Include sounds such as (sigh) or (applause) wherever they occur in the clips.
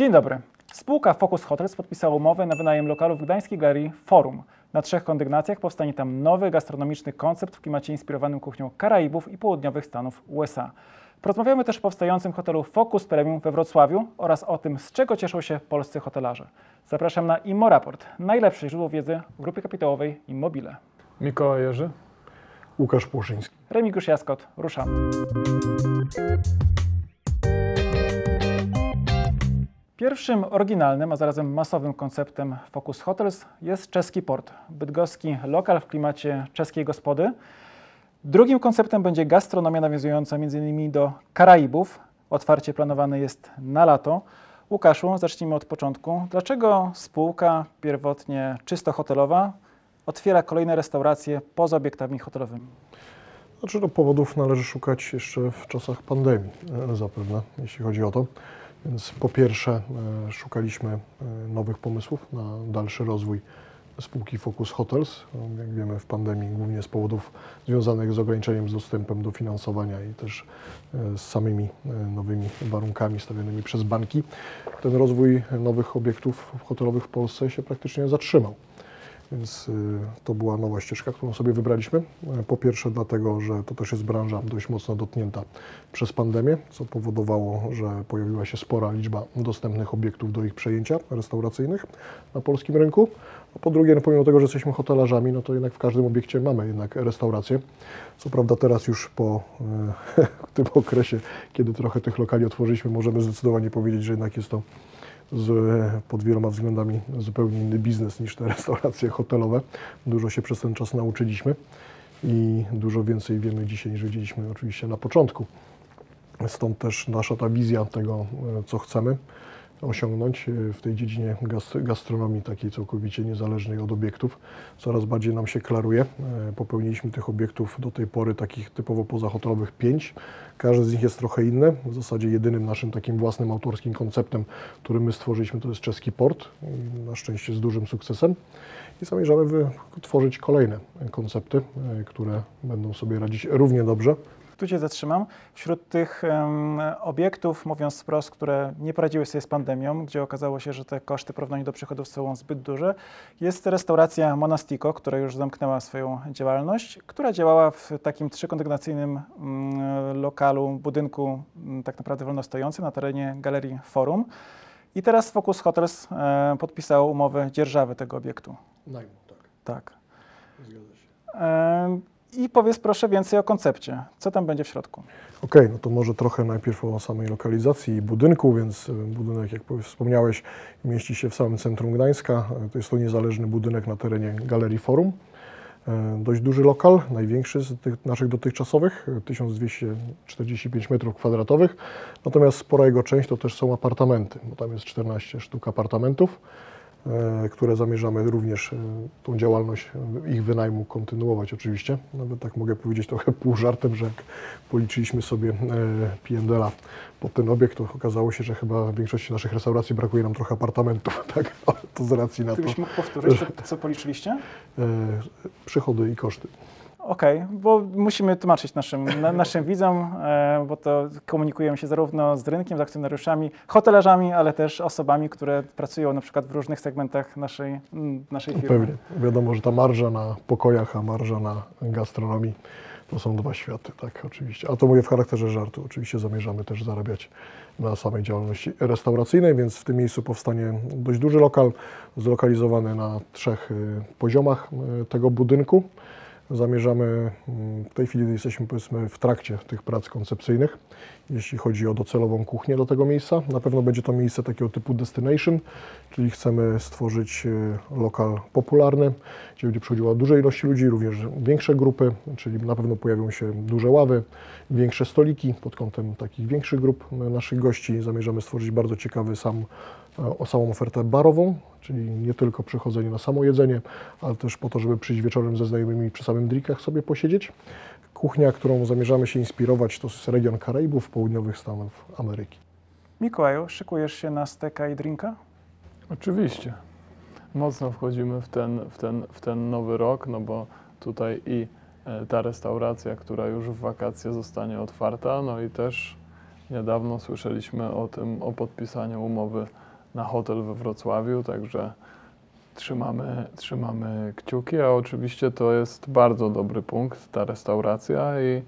Dzień dobry. Spółka Focus Hotels podpisała umowę na wynajem lokalu w Gdańskiej Galerii Forum. Na trzech kondygnacjach powstanie tam nowy gastronomiczny koncept w klimacie inspirowanym kuchnią Karaibów i południowych Stanów USA. Porozmawiamy też o powstającym hotelu Focus Premium we Wrocławiu oraz o tym, z czego cieszą się polscy hotelarze. Zapraszam na Immo Raport, najlepsze źródło wiedzy w grupie kapitałowej Immobile. Mikołaj Jerzy. Łukasz Płoszyński. Remigiusz Jaskot, ruszamy. Pierwszym oryginalnym, a zarazem masowym konceptem Focus Hotels jest czeski port, bydgoski lokal w klimacie czeskiej gospody. Drugim konceptem będzie gastronomia nawiązująca m.in. do Karaibów. Otwarcie planowane jest na lato. Łukaszu, zacznijmy od początku. Dlaczego spółka pierwotnie czysto hotelowa otwiera kolejne restauracje poza obiektami hotelowymi? Znaczy, no, powodów należy szukać jeszcze w czasach pandemii e, zapewne, jeśli chodzi o to. Więc po pierwsze e, szukaliśmy e, nowych pomysłów na dalszy rozwój spółki Focus Hotels. Jak wiemy w pandemii głównie z powodów związanych z ograniczeniem z dostępem do finansowania i też e, z samymi nowymi warunkami stawianymi przez banki. Ten rozwój nowych obiektów hotelowych w Polsce się praktycznie zatrzymał. Więc y, to była nowa ścieżka, którą sobie wybraliśmy. E, Po pierwsze dlatego, że to też jest branża dość mocno dotknięta przez pandemię, co powodowało, że pojawiła się spora liczba dostępnych obiektów do ich przejęcia restauracyjnych na polskim rynku. A po drugie, no pomimo tego, że jesteśmy hotelarzami, no to jednak w każdym obiekcie mamy jednak restaurację. Co prawda teraz już po e, (laughs) tym okresie, kiedy trochę tych lokali otworzyliśmy, możemy zdecydowanie powiedzieć, że jednak jest to z, pod wieloma względami zupełnie inny biznes niż te (laughs) restauracje hotelowe. Dużo się przez ten czas nauczyliśmy i dużo więcej wiemy dzisiaj niż wiedzieliśmy oczywiście na początku. Stąd też nasza ta wizja tego, e, co chcemy osiągnąć e, w tej dziedzinie gast- gastronomii takiej całkowicie niezależnej od obiektów. Coraz bardziej nam się klaruje. E, Popełniliśmy tych obiektów do tej pory takich typowo pozahotelowych pięć. Każdy z nich jest trochę inny. W zasadzie jedynym naszym takim własnym autorskim konceptem, który my stworzyliśmy, to jest czeski port. Na szczęście z dużym sukcesem. I zamierzamy tworzyć kolejne koncepty, e, które będą sobie radzić równie dobrze. Tu Cię zatrzymam. Wśród tych em, obiektów, mówiąc wprost, które nie poradziły sobie z pandemią, gdzie okazało się, że te koszty w porównaniu do przychodów są zbyt duże, jest restauracja Monastico, która już zamknęła swoją działalność, która działała w takim trzykondygnacyjnym mm, lokalu, budynku mm, tak naprawdę wolnostojącym na terenie Galerii Forum. I teraz Focus Hotels e, podpisało umowę dzierżawy tego obiektu. Najmu, tak. Tak. Zgadza się. E, I powiedz proszę więcej o koncepcie. Co tam będzie w środku? Okej, no to może trochę najpierw o samej lokalizacji budynku, więc y, budynek, jak wspomniałeś, mieści się w samym centrum Gdańska. Y, To jest to niezależny budynek na terenie Galerii Forum. Y, Dość duży lokal, największy z tych naszych dotychczasowych, y, 1245 m2. Natomiast spora jego część to też są apartamenty, bo tam jest 14 sztuk apartamentów, które zamierzamy również y, tą działalność y, ich wynajmu kontynuować oczywiście. Nawet tak mogę powiedzieć trochę pół żartem, że jak policzyliśmy sobie e, PNDL-a pod ten obiekt, to okazało się, że chyba w większości naszych restauracji brakuje nam trochę apartamentów, (laughs) tak? Ale to z racji na to Gdybyś mógł powtórzyć, co, policzyliście? e, przychody i koszty. Okej, bo musimy tłumaczyć naszym, na, naszym widzom, e, bo to komunikujemy się zarówno z rynkiem, z akcjonariuszami, hotelarzami, ale też osobami, które pracują na przykład w różnych segmentach naszej, mm, naszej firmy. Pewnie. Wiadomo, że ta marża na pokojach, a marża na gastronomii to są dwa światy, tak, oczywiście. A to mówię w charakterze żartu. Oczywiście zamierzamy też zarabiać na samej działalności restauracyjnej, więc w tym miejscu powstanie dość duży lokal, zlokalizowany na trzech y, poziomach y, tego budynku. Zamierzamy, mm, w tej chwili jesteśmy powiedzmy w trakcie tych prac koncepcyjnych, jeśli chodzi o docelową kuchnię do tego miejsca. Na pewno będzie to miejsce takiego typu destination, czyli chcemy stworzyć e, lokal popularny, gdzie będzie przychodziła duża ilość ludzi, również większe grupy, czyli na pewno pojawią się duże ławy, większe stoliki pod kątem takich większych grup e, naszych gości. Zamierzamy stworzyć bardzo ciekawy sam o samą ofertę barową, czyli nie tylko przychodzenie na samo jedzenie, ale też po to, żeby przyjść wieczorem ze znajomymi przy samym drinkach sobie posiedzieć. Kuchnia, którą zamierzamy się inspirować, to jest region Karaibów, południowych Stanów Ameryki. Mikołaju, szykujesz się na steka i drinka? Oczywiście. Mocno wchodzimy w ten, w, ten, w ten nowy rok, no bo tutaj i e, ta restauracja, która już w wakacje zostanie otwarta, no i też niedawno słyszeliśmy o tym, o podpisaniu umowy na hotel we Wrocławiu, także trzymamy, trzymamy kciuki, a oczywiście to jest bardzo dobry punkt, ta restauracja i,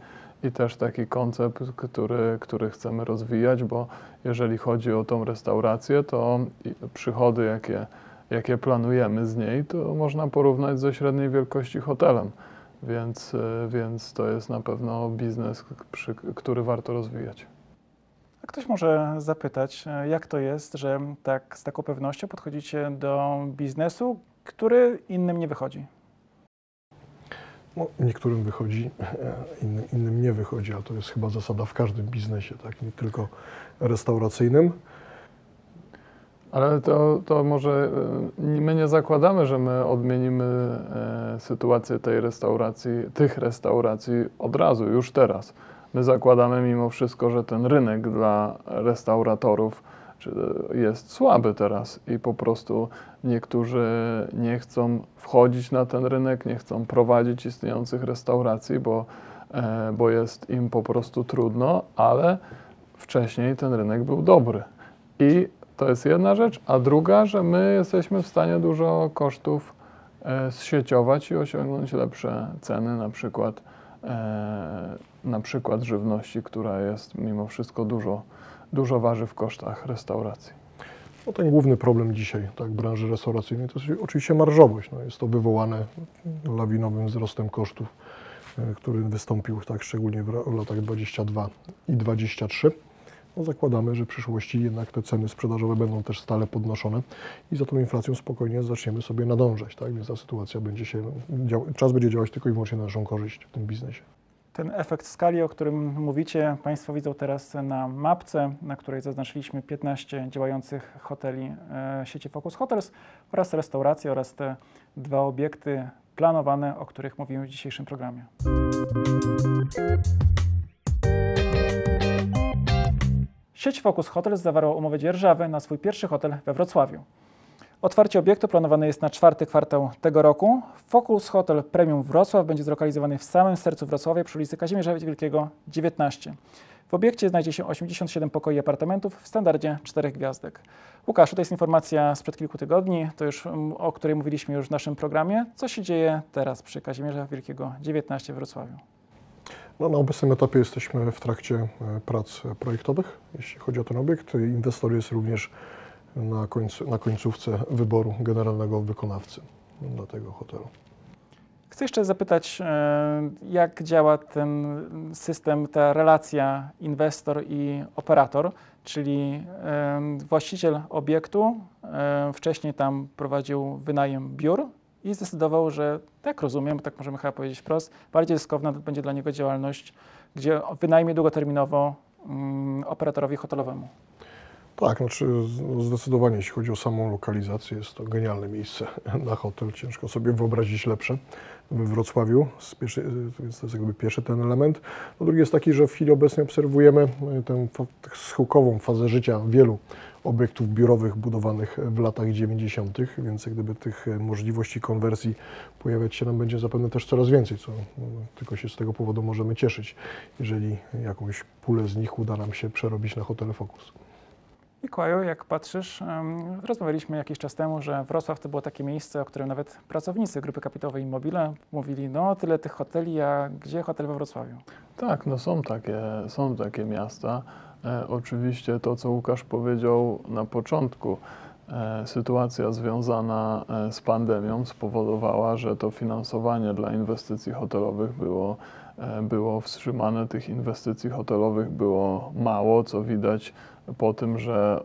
i też taki koncept, który, który chcemy rozwijać, bo jeżeli chodzi o tą restaurację, to przychody, jakie, jakie planujemy z niej, to można porównać ze średniej wielkości hotelem. Więc, więc to jest na pewno biznes, który warto rozwijać. A Ktoś może zapytać, e, jak to jest, że tak z taką pewnością podchodzicie do biznesu, który innym nie wychodzi? No, niektórym wychodzi, innym, innym nie wychodzi, ale to jest chyba zasada w każdym biznesie, tak? nie tylko restauracyjnym. Ale to, to może y, my nie zakładamy, że my odmienimy e, sytuację tej restauracji, tych restauracji od razu, już teraz. My zakładamy mimo wszystko, że ten rynek dla restauratorów czy- jest słaby teraz i po prostu niektórzy nie chcą wchodzić na ten rynek, nie chcą prowadzić istniejących restauracji, bo, e, bo jest im po prostu trudno, ale wcześniej ten rynek był dobry. I to jest jedna rzecz, a druga, że my jesteśmy w stanie dużo kosztów e, zsieciować i osiągnąć lepsze ceny, na przykład, e, na przykład żywności, która jest mimo wszystko dużo, dużo waży w kosztach restauracji. No, ten główny problem dzisiaj tak, branży restauracyjnej to jest oczywiście marżowość. No, jest to wywołane lawinowym wzrostem kosztów, e, który wystąpił tak, szczególnie w, latach 22 i 23. No, zakładamy, że w przyszłości jednak te ceny sprzedażowe będą też stale podnoszone i za tą inflacją spokojnie zaczniemy sobie nadążać. Tak? Więc ta sytuacja będzie się, czas będzie działać tylko i wyłącznie na naszą korzyść w tym biznesie. Ten efekt skali, o którym mówicie, Państwo widzą teraz na mapce, na której zaznaczyliśmy 15 działających hoteli e, sieci Focus Hotels oraz restauracje oraz te dwa obiekty planowane, o których mówimy w dzisiejszym programie. Sieć Focus Hotels zawarła umowę dzierżawy na swój pierwszy hotel we Wrocławiu. Otwarcie obiektu planowane jest na czwarty kwartał tego roku. Focus Hotel Premium Wrocław będzie zlokalizowany w samym sercu Wrocławia przy ulicy Kazimierza Wielkiego 19. W obiekcie znajdzie się 87 pokoi apartamentów w standardzie 4 gwiazdek. Łukaszu, to jest informacja sprzed kilku tygodni, to już, mm, o której mówiliśmy już w naszym programie. Co się dzieje teraz przy Kazimierza Wielkiego 19 w Wrocławiu? No, na obecnym etapie jesteśmy w trakcie e, prac projektowych, jeśli chodzi o ten obiekt. Inwestor jest również na, końcu, na końcówce wyboru generalnego wykonawcy dla tego hotelu. Chcę jeszcze zapytać, e, jak działa ten system, ta relacja inwestor i operator, czyli e, właściciel obiektu e, wcześniej tam prowadził wynajem biur i zdecydował, że tak rozumiem, tak możemy chyba powiedzieć wprost, bardziej ryzykowna będzie dla niego działalność, gdzie wynajmie długoterminowo mm, operatorowi hotelowemu. Tak, znaczy z- zdecydowanie jeśli chodzi o samą lokalizację, jest to genialne miejsce (laughs) na hotel. Ciężko sobie wyobrazić lepsze we Wrocławiu, więc to jest jakby pierwszy ten element. No drugi jest taki, że w chwili obecnej obserwujemy e, tę tak schyłkową fazę życia wielu obiektów biurowych budowanych w latach 90., więc jak gdyby tych e, możliwości konwersji pojawiać się nam będzie zapewne też coraz więcej, co no, tylko się z tego powodu możemy cieszyć, jeżeli jakąś pulę z nich uda nam się przerobić na hotel Focus. Mikołaju, jak patrzysz, rozmawialiśmy jakiś czas temu, że Wrocław to było takie miejsce, o którym nawet pracownicy Grupy Kapitałowej Immobile mówili, no tyle tych hoteli, a gdzie hotel we Wrocławiu? Tak, no są takie, są takie miasta. E, oczywiście to, co Łukasz powiedział na początku, e, sytuacja związana e, z pandemią spowodowała, że to finansowanie dla inwestycji hotelowych było, e, było wstrzymane. Tych inwestycji hotelowych było mało, co widać po tym, że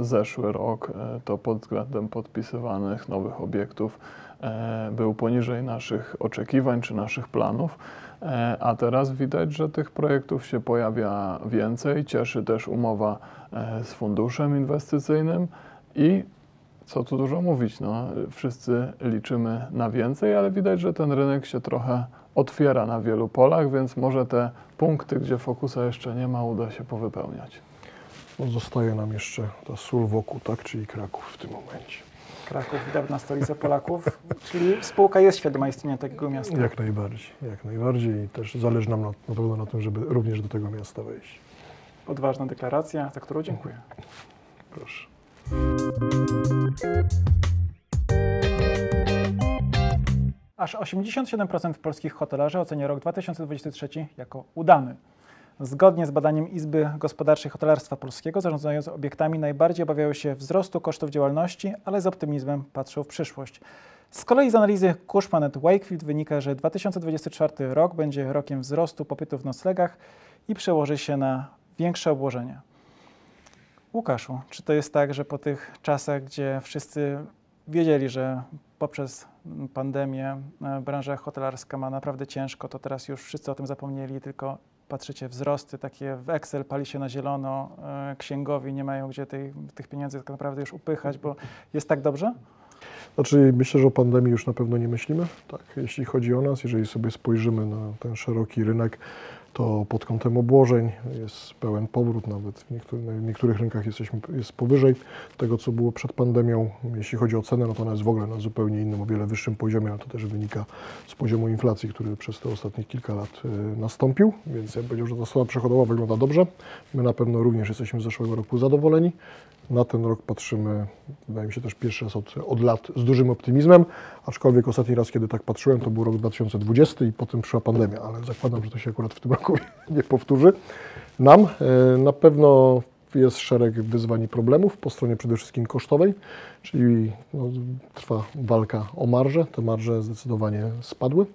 e, zeszły rok e, to pod względem podpisywanych nowych obiektów e, był poniżej naszych oczekiwań czy naszych planów. A teraz widać, że tych projektów się pojawia więcej. Cieszy też umowa z funduszem inwestycyjnym i co tu dużo mówić, no, wszyscy liczymy na więcej, ale widać, że ten rynek się trochę otwiera na wielu polach, więc może te punkty, gdzie fokusa jeszcze nie ma, uda się powypełniać. No, zostaje nam jeszcze ta sól wokół, tak, czyli Kraków w tym momencie. Kraków, dawna stolica Polaków, (laughs) czyli spółka jest świadoma istnienia takiego miasta. Jak najbardziej, jak najbardziej i też zależy nam na, na pewno na tym, żeby również do tego miasta wejść. Odważna deklaracja, za którą dziękuję. Proszę. Aż 87% polskich hotelarzy ocenia rok 2023 jako udany. Zgodnie z badaniem Izby Gospodarczej Hotelarstwa Polskiego, zarządzając obiektami najbardziej obawiają się wzrostu kosztów działalności, ale z optymizmem patrzą w przyszłość. Z kolei z analizy Cushman Wakefield wynika, że 2024 rok będzie rokiem wzrostu popytu w noclegach i przełoży się na większe obłożenia. Łukaszu, czy to jest tak, że po tych czasach, gdzie wszyscy wiedzieli, że poprzez pandemię e, branża hotelarska ma naprawdę ciężko, to teraz już wszyscy o tym zapomnieli, tylko patrzycie wzrosty takie w Excel, pali się na zielono, e, księgowi nie mają gdzie tej, tych pieniędzy tak naprawdę już upychać, bo jest tak dobrze? Znaczy, myślę, że o pandemii już na pewno nie myślimy. Tak, jeśli chodzi o nas, jeżeli sobie spojrzymy na ten szeroki rynek, to pod kątem obłożeń jest pełen powrót, nawet w niektórych, niektórych rynkach jesteśmy, jest powyżej tego, co było przed pandemią. Jeśli chodzi o cenę, no to ona jest w ogóle na zupełnie innym, o wiele wyższym poziomie, ale to też wynika z poziomu inflacji, który przez te ostatnie kilka lat y, nastąpił, więc ja bym powiedział, że ta stopa przechodowa wygląda dobrze. My na pewno również jesteśmy z zeszłego roku zadowoleni. Na ten rok patrzymy, wydaje mi się też pierwszy raz od, od lat z dużym optymizmem, aczkolwiek ostatni raz, kiedy tak patrzyłem, to był rok 2020 i potem przyszła pandemia, ale zakładam, że to się akurat w tym roku (laughs) nie powtórzy. Nam e, na pewno jest szereg wyzwań i problemów po stronie przede wszystkim kosztowej, czyli no, trwa walka o marże. Te marże zdecydowanie spadły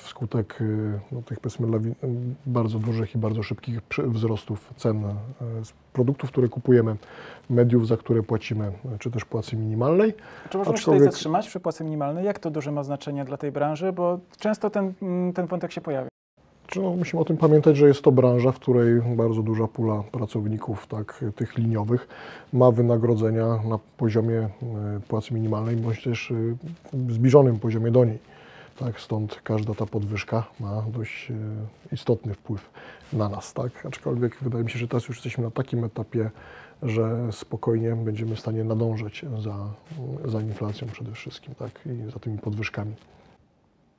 wskutek y, no, tych powiedzmy bardzo dużych i bardzo szybkich wzrostów cen e, produktów, które kupujemy, mediów, za które płacimy, czy też płacy minimalnej. Czy możemy się Aczkolwiek- tutaj zatrzymać przy płacy minimalnej? Jak to duże ma znaczenie dla tej branży? Bo często ten, mm, ten wątek się pojawia. Czy no, musimy o tym pamiętać, że jest to branża, w której bardzo duża pula pracowników, tak, tych liniowych, ma wynagrodzenia na poziomie e, płacy minimalnej, bądź też e, zbliżonym poziomie do niej. Tak, stąd każda ta podwyżka ma dość e, istotny wpływ na nas. Tak? Aczkolwiek wydaje mi się, że teraz już jesteśmy na takim etapie, że spokojnie będziemy w stanie nadążać za, za inflacją przede wszystkim tak? i za tymi podwyżkami.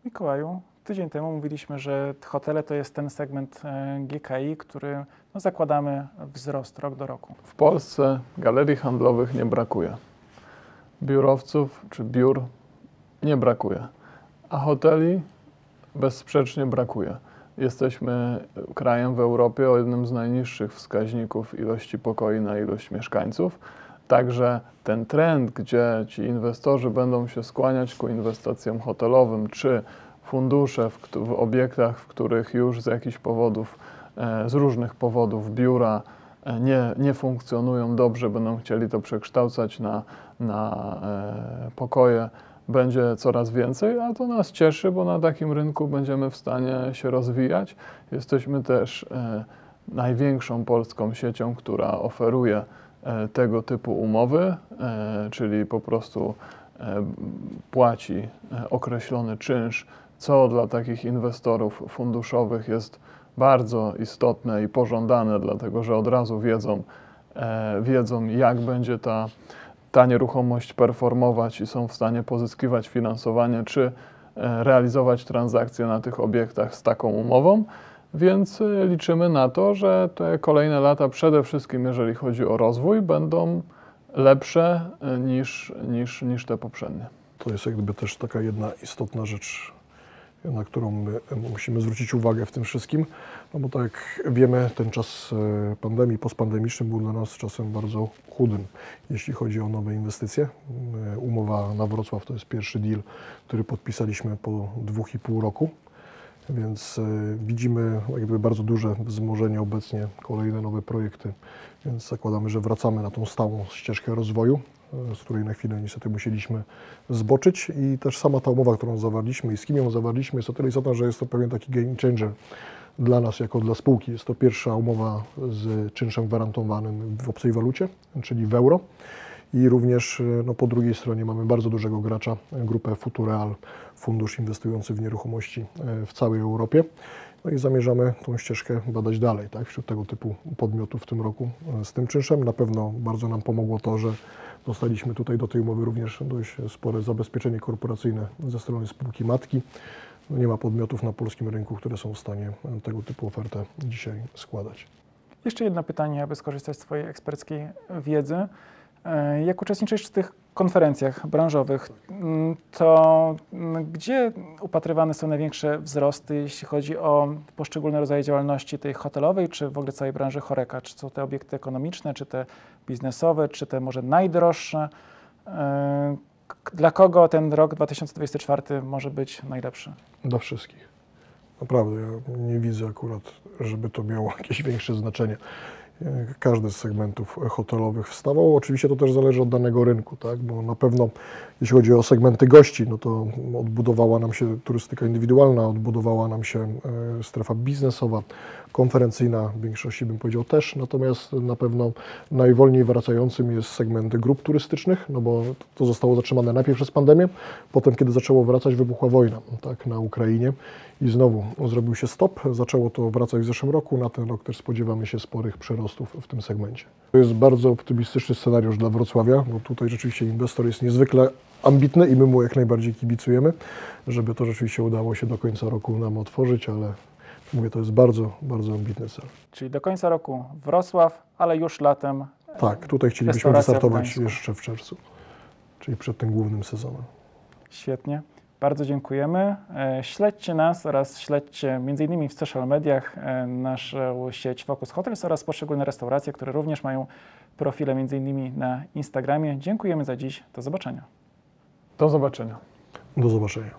Mikołaju, tydzień temu mówiliśmy, że hotele to jest ten segment e, GKI, który no, zakładamy wzrost rok do roku. W Polsce galerii handlowych nie brakuje. Biurowców czy biur nie brakuje. A hoteli bezsprzecznie brakuje. Jesteśmy krajem w Europie o jednym z najniższych wskaźników ilości pokoi na ilość mieszkańców. Także ten trend, gdzie ci inwestorzy będą się skłaniać ku inwestycjom hotelowym, czy fundusze w, w obiektach, w których już z jakichś powodów, e, z różnych powodów biura e, nie, nie funkcjonują dobrze, będą chcieli to przekształcać na, na e, pokoje, będzie coraz więcej, a to nas cieszy, bo na takim rynku będziemy w stanie się rozwijać. Jesteśmy też e, największą polską siecią, która oferuje e, tego typu umowy, e, czyli po prostu płaci określony czynsz, co dla takich inwestorów funduszowych jest bardzo istotne i pożądane, dlatego że od razu wiedzą, wiedzą jak będzie ta, ta nieruchomość performować i są w stanie pozyskiwać finansowanie, czy e, realizować transakcje na tych obiektach z taką umową. Więc e, liczymy na to, że te kolejne lata, przede wszystkim jeżeli chodzi o rozwój, będą lepsze e, niż, niż, niż te poprzednie. To jest jak gdyby też taka jedna istotna rzecz, na którą my musimy zwrócić uwagę w tym wszystkim, no bo tak jak wiemy, ten czas e, pandemii, postpandemiczny był dla nas czasem bardzo chudym, jeśli chodzi o nowe inwestycje. E, Umowa na Wrocław to jest pierwszy deal, który podpisaliśmy po dwóch i pół roku. Więc e, widzimy jakby bardzo duże wzmożenie obecnie, kolejne nowe projekty, więc zakładamy, że wracamy na tą stałą ścieżkę rozwoju, z której na chwilę niestety musieliśmy zboczyć i też sama ta umowa, którą zawarliśmy i z kim ją zawarliśmy jest o tyle istotna, że jest to pewien taki game changer dla nas jako dla spółki. Jest to pierwsza umowa z czynszem gwarantowanym w obcej walucie, czyli w euro. I również e, no, po drugiej stronie mamy bardzo dużego gracza, e, grupę Futureal, fundusz inwestujący w nieruchomości e, w całej Europie. No i zamierzamy tą ścieżkę badać dalej, tak, wśród tego typu podmiotów w tym roku z tym czynszem. Na pewno bardzo nam pomogło to, że dostaliśmy tutaj do tej umowy również dość spore zabezpieczenie korporacyjne ze strony spółki matki. No nie ma podmiotów na polskim rynku, które są w stanie tego typu ofertę dzisiaj składać. Jeszcze jedno pytanie, aby skorzystać z Twojej eksperckiej wiedzy. E, Jak uczestniczysz w tych konferencjach branżowych, mm, to mm, gdzie upatrywane są największe wzrosty, jeśli chodzi o poszczególne rodzaje działalności tej hotelowej, czy w ogóle całej branży choreka? Czy są te obiekty ekonomiczne, czy te biznesowe, czy te może najdroższe? E, Dla kogo ten rok 2024 może być najlepszy? Dla wszystkich. Naprawdę, ja nie widzę akurat, żeby to miało (laughs) jakieś większe znaczenie. E, Każdy z segmentów hotelowych wstawał. Oczywiście to też zależy od danego rynku, tak? bo na pewno jeśli chodzi o segmenty gości, no to odbudowała nam się turystyka indywidualna, odbudowała nam się e, strefa biznesowa, konferencyjna, w większości bym powiedział też, natomiast na pewno najwolniej wracającym jest segment grup turystycznych, no bo to zostało zatrzymane najpierw przez pandemię, potem kiedy zaczęło wracać wybuchła wojna tak, na Ukrainie. I znowu zrobił się stop, zaczęło to wracać w zeszłym roku, na ten rok też spodziewamy się sporych przyrostów w tym segmencie. To jest bardzo optymistyczny scenariusz dla Wrocławia, bo tutaj rzeczywiście inwestor jest niezwykle ambitny i my mu jak najbardziej kibicujemy, żeby to rzeczywiście udało się do końca roku nam otworzyć, ale mówię, to jest bardzo, bardzo ambitny cel. Czyli do końca roku Wrocław, ale już latem Tak, tutaj chcielibyśmy w wystartować jeszcze w czerwcu, czyli przed tym głównym sezonem. Świetnie. Bardzo dziękujemy. E, Śledźcie nas oraz śledźcie m.in. w social mediach e, naszą sieć Focus Hotels oraz poszczególne restauracje, które również mają profile m.in. na Instagramie. Dziękujemy za dziś. Do zobaczenia. Do zobaczenia. Do zobaczenia.